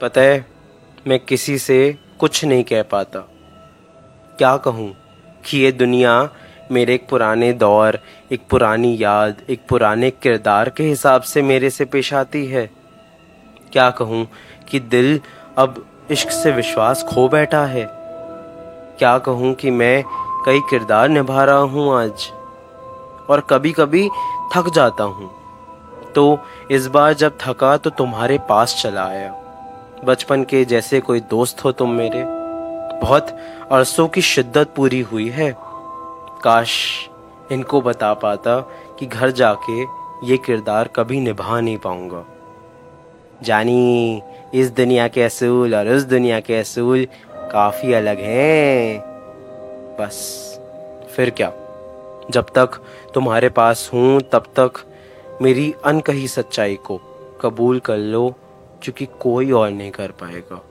पता है, मैं किसी से कुछ नहीं कह पाता। क्या कहूँ कि ये दुनिया मेरे एक पुराने दौर, एक पुरानी याद, एक पुराने किरदार के हिसाब से मेरे से पेश आती है? क्या कहूँ कि दिल अब इश्क से विश्वास खो बैठा है? क्या कहूँ कि मैं कई किरदार निभा रहा हूँ आज और कभी कभी थक जाता हूँ? तो इस बार जब थका तो तुम्हारे पास चला आया। बचपन के जैसे कोई दोस्त हो तुम मेरे। बहुत अरसों की शिद्दत पूरी हुई है। काश इनको बता पाता कि घर जाके ये किरदार कभी निभा नहीं पाऊँगा। जानी इस दुनिया के असूल और उस दुनिया के असूल काफ़ी अलग हैं। बस, फिर क्या? जब तक तुम्हारे पास हूँ, तब तक मेरी अनकही सच्चाई को कबूल कर लो। क्योंकि कोई और नहीं कर पाएगा।